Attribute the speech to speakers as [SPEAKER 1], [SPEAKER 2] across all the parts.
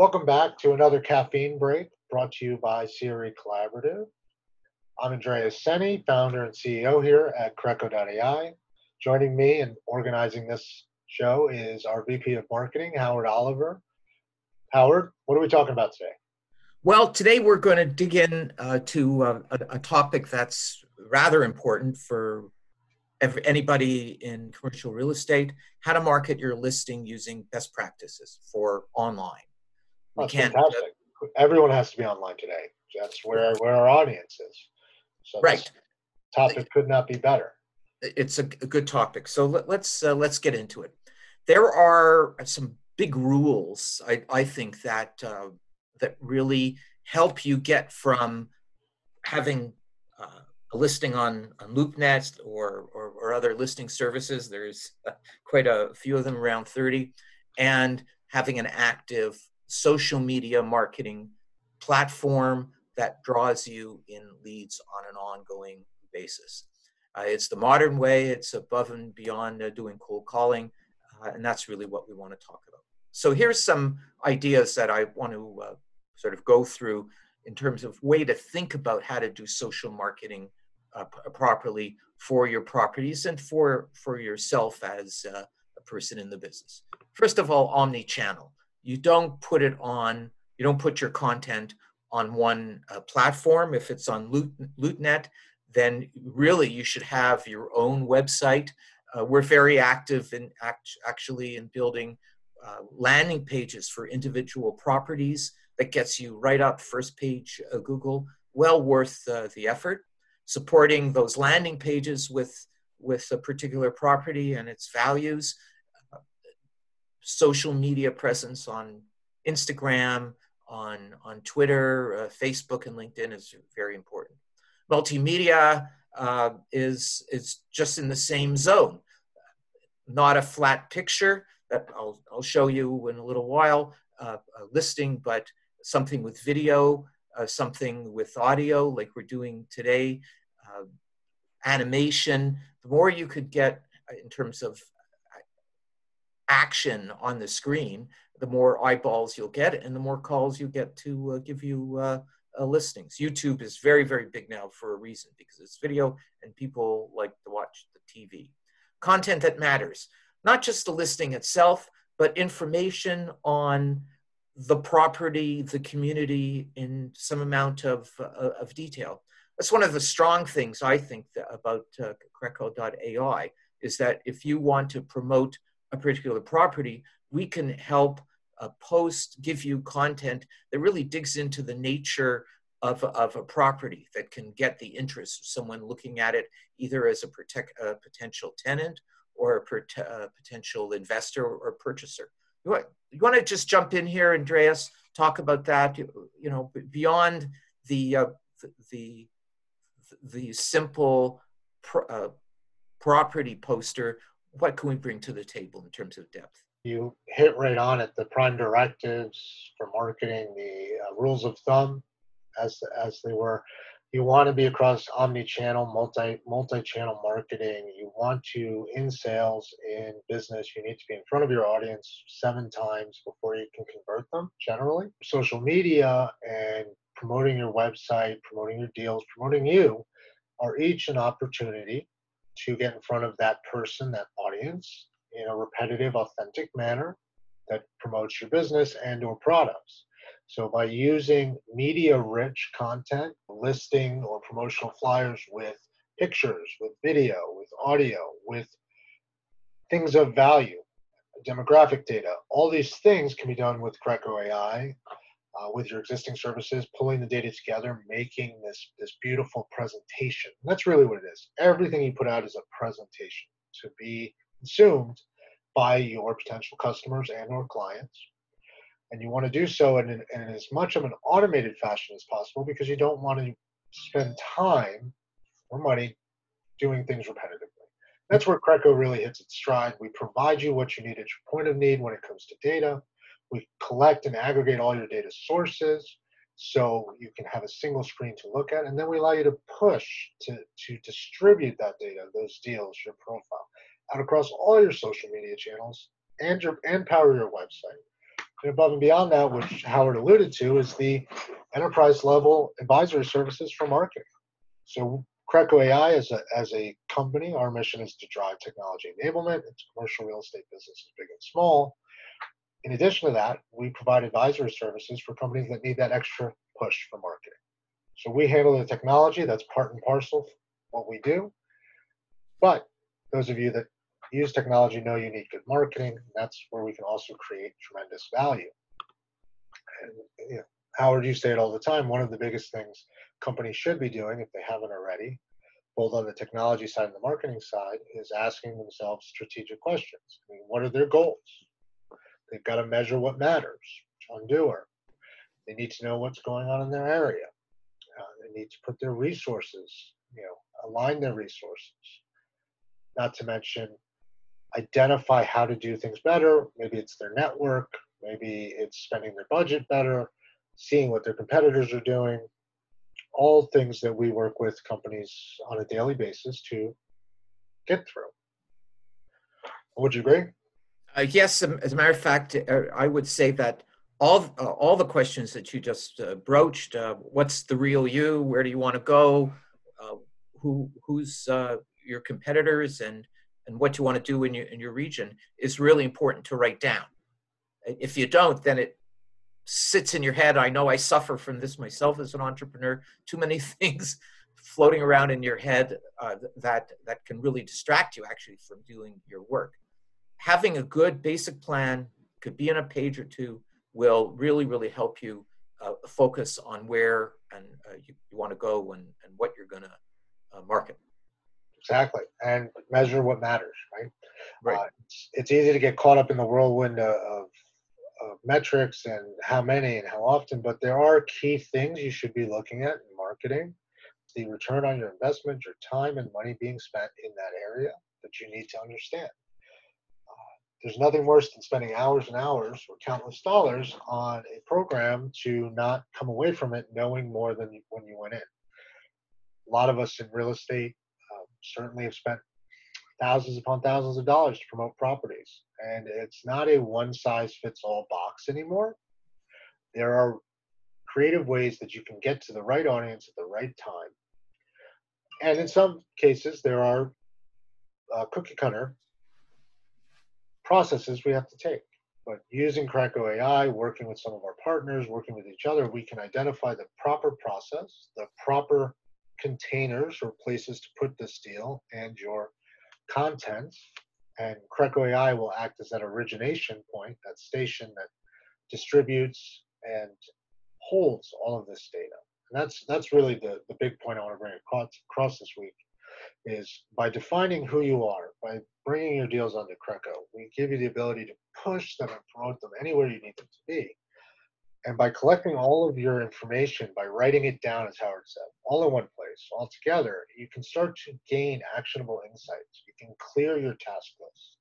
[SPEAKER 1] Welcome back to another caffeine break brought to you by CRE Collaborative. I'm Andreas Seni, founder and CEO here at Creco.ai. Joining me and organizing this show is our VP of Marketing, Howard Oliver. Howard, what are we talking about today?
[SPEAKER 2] Well, today we're going to dig in uh, to uh, a, a, topic that's rather important for every, anybody in commercial real estate how to market your listing using best practices for online.
[SPEAKER 1] We that's can't, fantastic. Everyone has to be online today. That's where, where our audience is.
[SPEAKER 2] So right.
[SPEAKER 1] topic could not be better.
[SPEAKER 2] It's a, a good topic. So let, let's uh, let's get into it. There are some big rules I, I think that uh, that really help you get from having uh, a listing on, on LoopNet or, or, or other listing services. There's quite a few of them, around 30, and having an active social media marketing platform that draws you in leads on an ongoing basis. Uh, it's the modern way, it's above and beyond uh, doing cold calling, uh, and that's really what we want to talk about. So, here's some ideas that I want to uh, sort of go through in terms of way to think about how to do social marketing uh, p- properly for your properties and for for yourself as uh, a person in the business. First of all, omni-channel. You don't put it on. You don't put your content on one uh, platform. If it's on Loot, LoopNet, then really you should have your own website. Uh, we're very active in act- actually in building uh, landing pages for individual properties that gets you right up first page uh, Google. Well worth uh, the effort. Supporting those landing pages with with a particular property and its values. Social media presence on Instagram, on on Twitter, uh, Facebook, and LinkedIn is very important. Multimedia uh, is is just in the same zone. Not a flat picture that I'll I'll show you in a little while. Uh, listing, but something with video, uh, something with audio, like we're doing today, uh, animation. The more you could get uh, in terms of action on the screen, the more eyeballs you'll get, and the more calls you get to uh, give you uh, listings. YouTube is very, very big now for a reason because it's video and people like to watch the TV. Content that matters, not just the listing itself, but information on the property, the community in some amount of, uh, of detail. That's one of the strong things I think about uh, Creco.ai is that if you want to promote a particular property, we can help uh, post, give you content that really digs into the nature of, of a property that can get the interest of someone looking at it either as a, protect, a potential tenant or a, a potential investor or purchaser. You want, you want to just jump in here, Andreas, talk about that, you know, beyond the, uh, the, the simple uh, property poster, what can we bring to the table in terms of depth?
[SPEAKER 1] You hit right on it. The prime directives for marketing, the uh, rules of thumb, as as they were you want to be across omni-channel multi multi-channel marketing you want to in sales in business you need to be in front of your audience seven times before you can convert them generally social media and promoting your website promoting your deals promoting you are each an opportunity to get in front of that person that audience in a repetitive authentic manner that promotes your business and or products. So by using media-rich content, listing or promotional flyers with pictures, with video, with audio, with things of value, demographic data, all these things can be done with Creco AI, uh, with your existing services, pulling the data together, making this this beautiful presentation. That's really what it is. Everything you put out is a presentation to be consumed by your potential customers and or clients and you want to do so in, in, in as much of an automated fashion as possible because you don't want to spend time or money doing things repetitively. That's where Creco really hits its stride. We provide you what you need at your point of need when it comes to data. We collect and aggregate all your data sources so you can have a single screen to look at, and then we allow you to push to, to distribute that data, those deals, your profile, out across all your social media channels and your and power your website And above and beyond that, which Howard alluded to, is the enterprise level advisory services for marketing. So Creco AI as a, as a company, our mission is to drive technology enablement into commercial real estate businesses, big and small. In addition to that, we provide advisory services for companies that need that extra push for marketing. So we handle the technology, that's part and parcel what we do. But those of you that use technology know you need good marketing. And that's where we can also create tremendous value. And you know, Howard, you say it all the time. One of the biggest things companies should be doing, if they haven't already, both on the technology side and the marketing side, is asking themselves strategic questions. I mean, what are their goals? They've got to measure what matters. John Doerr. They need to know what's going on in their area. Uh, they need to put their resources, you know, align their resources. Not to mention identify how to do things better. Maybe it's their network, maybe it's spending their budget better, seeing what their competitors are doing. All things that we work with companies on a daily basis to get through. Would you agree?
[SPEAKER 2] Uh, yes, as a matter of fact, uh, I would say that all uh, all the questions that you just uh, broached. Uh, what's the real you? Where do you want to go? Who who's your competitors and and what do you want to do in your in your region is really important to write down. If you don't, then it sits in your head. I know I suffer from this myself as an entrepreneur. Too many things floating around in your head that that can really distract you actually from doing your work. Having a good basic plan could be in a page or two will really really help you uh, focus on where and uh, you, you want to go and, and what you're going to uh, market.
[SPEAKER 1] Exactly, and measure what matters, right?
[SPEAKER 2] Right.
[SPEAKER 1] Uh, it's, it's, easy to get caught up in the whirlwind of, of metrics and how many and how often, but there are key things you should be looking at in marketing. The return on your investment, your time and money being spent in that area that you need to understand. There's nothing worse than spending hours and hours or countless dollars on a program to not come away from it knowing more than when you went in. A lot of us in real estate certainly have spent thousands upon thousands of dollars to promote properties. And it's not a one size fits all box anymore. There are creative ways that you can get to the right audience at the right time. And in some cases, there are uh, cookie cutter processes we have to take. But using Creco AI, working with some of our partners, working with each other, we can identify the proper process, the proper containers or places to put this deal and your content. And Creco AI will act as that origination point, that station that distributes and holds all of this data. And that's that's really the, the big point I want to bring across this week is by defining who you are, by bringing your deals onto Creco, we give you the ability to push them and promote them anywhere you need them to be. And by collecting all of your information, by writing it down, as Howard said, all in one place, all together, you can start to gain actionable insights. You can clear your task list.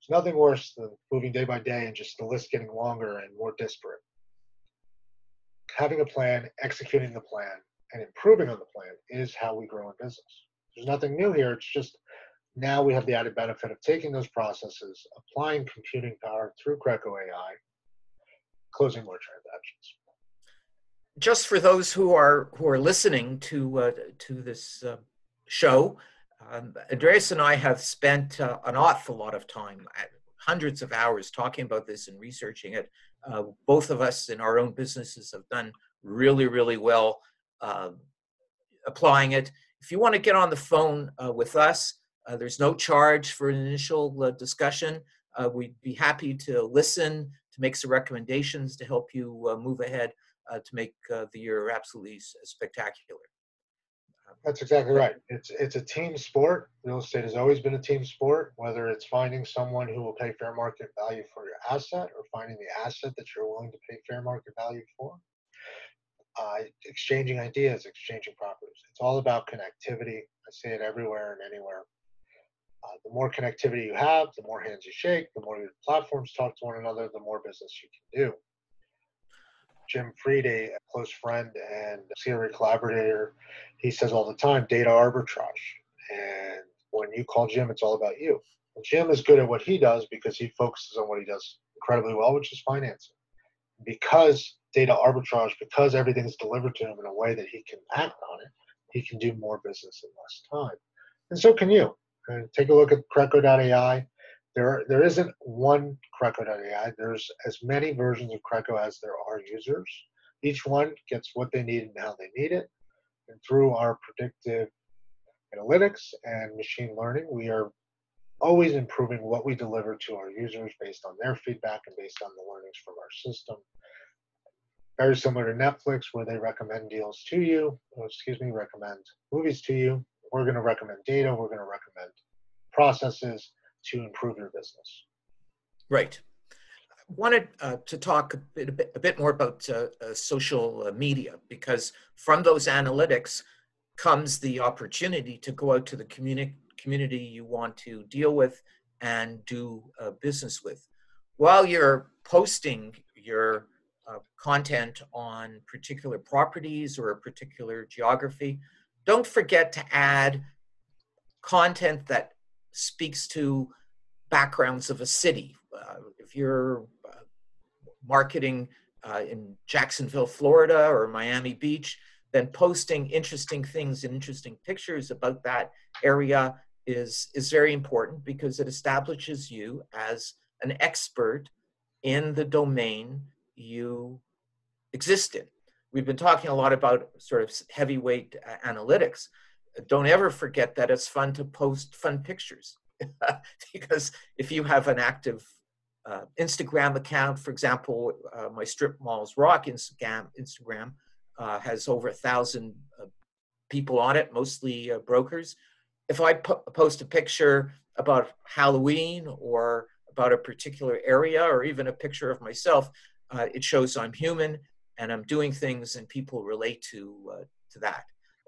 [SPEAKER 1] It's nothing worse than moving day by day and just the list getting longer and more disparate. Having a plan, executing the plan, and improving on the plan is how we grow in business. There's nothing new here. It's just now we have the added benefit of taking those processes, applying computing power through Creco AI, closing more transactions.
[SPEAKER 2] Just for those who are who are listening to uh, to this uh, show, um, Andreas and I have spent uh, an awful lot of time, hundreds of hours, talking about this and researching it. Uh, both of us in our own businesses have done really, really well uh, applying it. If you want to get on the phone uh, with us, there's no charge for an initial discussion. we'd be happy to listen, to make some recommendations to help you uh, move ahead uh, to make uh, the year absolutely spectacular.
[SPEAKER 1] That's exactly right. It's it's a team sport. Real estate has always been a team sport. Whether it's finding someone who will pay fair market value for your asset, or finding the asset that you're willing to pay fair market value for, uh, exchanging ideas, exchanging properties. It's all about connectivity. I say it everywhere and anywhere. Uh, the more connectivity you have, the more hands you shake, the more your platforms talk to one another, the more business you can do. Jim Fried, a close friend and CRE collaborator, he says all the time data arbitrage. And when you call Jim, it's all about you. And Jim is good at what he does because he focuses on what he does incredibly well, which is financing. Because data arbitrage, because everything is delivered to him in a way that he can act on it, he can do more business in less time. And so can you. Take a look at Creco.ai. There, there isn't one Creco.ai. There's as many versions of Creco as there are users. Each one gets what they need and how they need it. And through our predictive analytics and machine learning, we are always improving what we deliver to our users based on their feedback and based on the learnings from our system. Very similar to Netflix, where they recommend deals to you, excuse me, recommend movies to you. We're going to recommend data, we're going to recommend processes to improve your business.
[SPEAKER 2] Right. I wanted uh, to talk a bit, a bit, a bit more about uh, uh, social uh, media because from those analytics comes the opportunity to go out to the community community you want to deal with and do uh, business with. While you're posting your uh, content on particular properties or a particular geography, don't forget to add content that speaks to backgrounds of a city. Uh, if you're uh, marketing uh, in Jacksonville, Florida, or Miami Beach, then posting interesting things and interesting pictures about that area is is very important because it establishes you as an expert in the domain you exist in. We've been talking a lot about sort of heavyweight uh, analytics. Don't ever forget that it's fun to post fun pictures because if you have an active uh, Instagram account, for example, uh, my Strip Malls Rock Instagram Instagram uh, has over a thousand uh, people on it, mostly uh, brokers if I po- post a picture about Halloween or about a particular area or even a picture of myself, uh, it shows I'm human and I'm doing things and people relate to to that.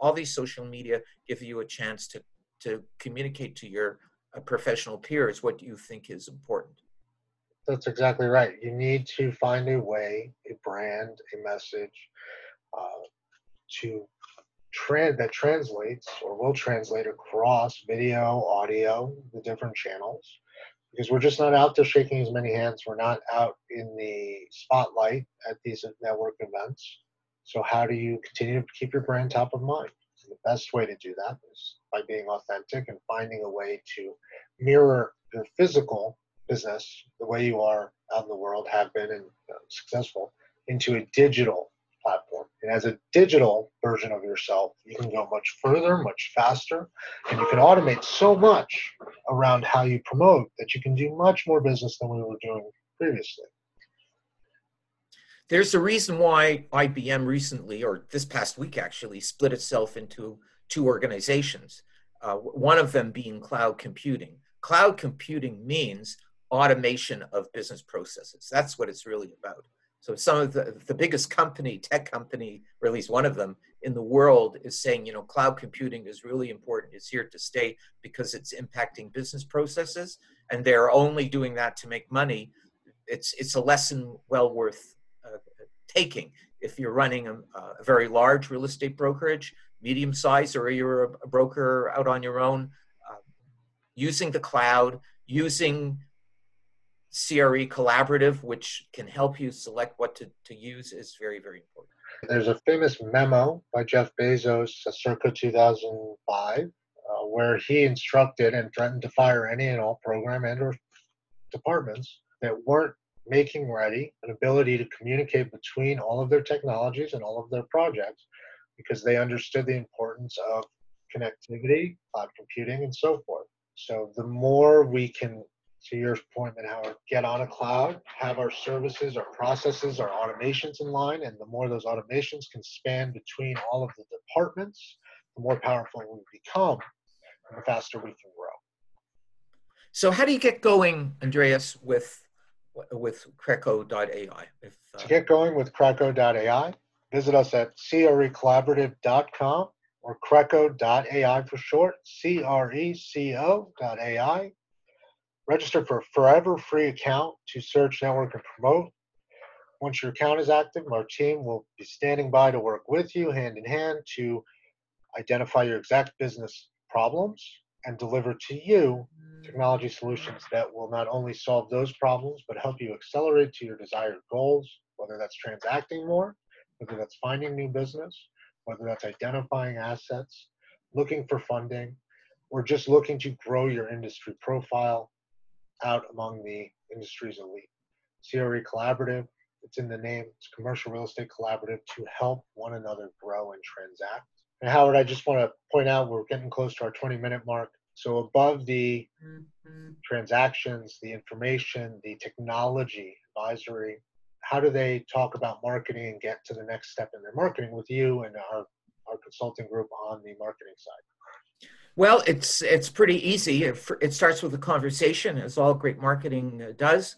[SPEAKER 2] All these social media give you a chance to to communicate to your uh, professional peers what you think is important.
[SPEAKER 1] That's exactly right. You need to find a way, a brand, a message uh, to trend that translates or will translate across video, audio, the different channels, because we're just not out there shaking as many hands. We're not out in the spotlight at these network events. So how do you continue to keep your brand top of mind? And the best way to do that is by being authentic and finding a way to mirror your physical business the way you are out in the world, have been and uh, successful, into a digital platform. And as a digital version of yourself, you can go much further, much faster, and you can automate so much around how you promote that you can do much more business than we were doing previously.
[SPEAKER 2] There's a reason why IBM recently, or this past week actually, split itself into two organizations. Uh, one of them being cloud computing. Cloud computing means automation of business processes. That's what it's really about. So some of the, the biggest company, tech company, or at least one of them in the world is saying, you know, cloud computing is really important. It's here to stay because it's impacting business processes and they're only doing that to make money. It's, it's a lesson well worth taking. If you're running a, a, very large real estate brokerage, medium size, or you're a, a broker out on your own, uh, using the cloud, using CRE collaborative, which can help you select what to, to use, is very, very important.
[SPEAKER 1] There's a famous memo by Jeff Bezos circa 2005 uh, where he instructed and threatened to fire any and all program and or departments that weren't making ready an ability to communicate between all of their technologies and all of their projects because they understood the importance of connectivity, cloud computing, and so forth. So the more we can to your point, Howard, get on a cloud, have our services, our processes, our automations in line, and the more those automations can span between all of the departments, the more powerful we become, and the faster we can grow.
[SPEAKER 2] So, how do you get going, Andreas, with with Creco.ai?
[SPEAKER 1] If, uh... To get going with Creco.ai, visit us at crecollaborative.com or Creco.ai for short, C R E C O.ai Register for a forever free account to search, network, and promote. Once your account is active, our team will be standing by to work with you hand in hand to identify your exact business problems and deliver to you technology solutions that will not only solve those problems but help you accelerate to your desired goals whether that's transacting more, whether that's finding new business, whether that's identifying assets, looking for funding, or just looking to grow your industry profile out among the industry's elite. CRE Collaborative, it's in the name, it's Commercial Real Estate Collaborative to help one another grow and transact. And Howard, I just want to point out we're getting close to our 20 minute mark. So above the transactions, the information, the technology advisory, how do they talk about marketing and get to the next step in their marketing with you and our, our consulting group on the marketing side?
[SPEAKER 2] Well, it's it's pretty easy. It, it starts with a conversation, as all great marketing uh, does,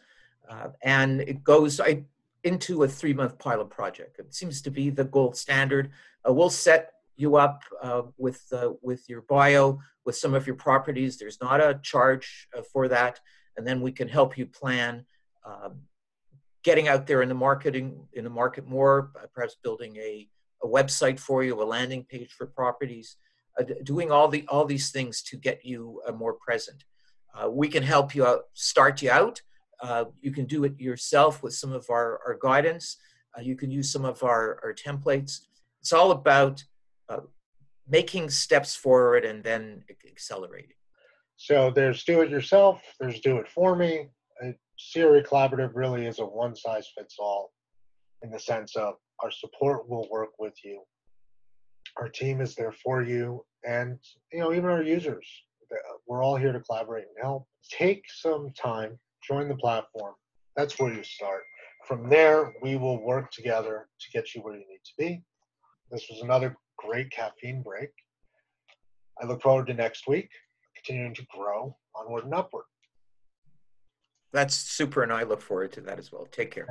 [SPEAKER 2] uh, and it goes I, into a three month pilot project. It seems to be the gold standard. Uh, we'll set you up uh, with uh, with your bio, with some of your properties. There's not a charge uh, for that, and then we can help you plan um, getting out there in the marketing in the market more. perhaps building a a website for you, a landing page for properties uh, doing all the all these things to get you uh, more present. Uh, we can help you out, start you out. Uh, you can do it yourself with some of our, our guidance. Uh, you can use some of our, our templates. It's all about uh, making steps forward and then accelerating.
[SPEAKER 1] So there's do it yourself, there's do it for me. CRE Collaborative really is a one size fits all in the sense of our support will work with you. Our team is there for you and you know even our users. We're all here to collaborate and help. Take some time join the platform. That's where you start. From there we will work together to get you where you need to be. This was another great caffeine break. I look forward to next week continuing to grow onward and upward.
[SPEAKER 2] That's super and i look forward to that as well. Take care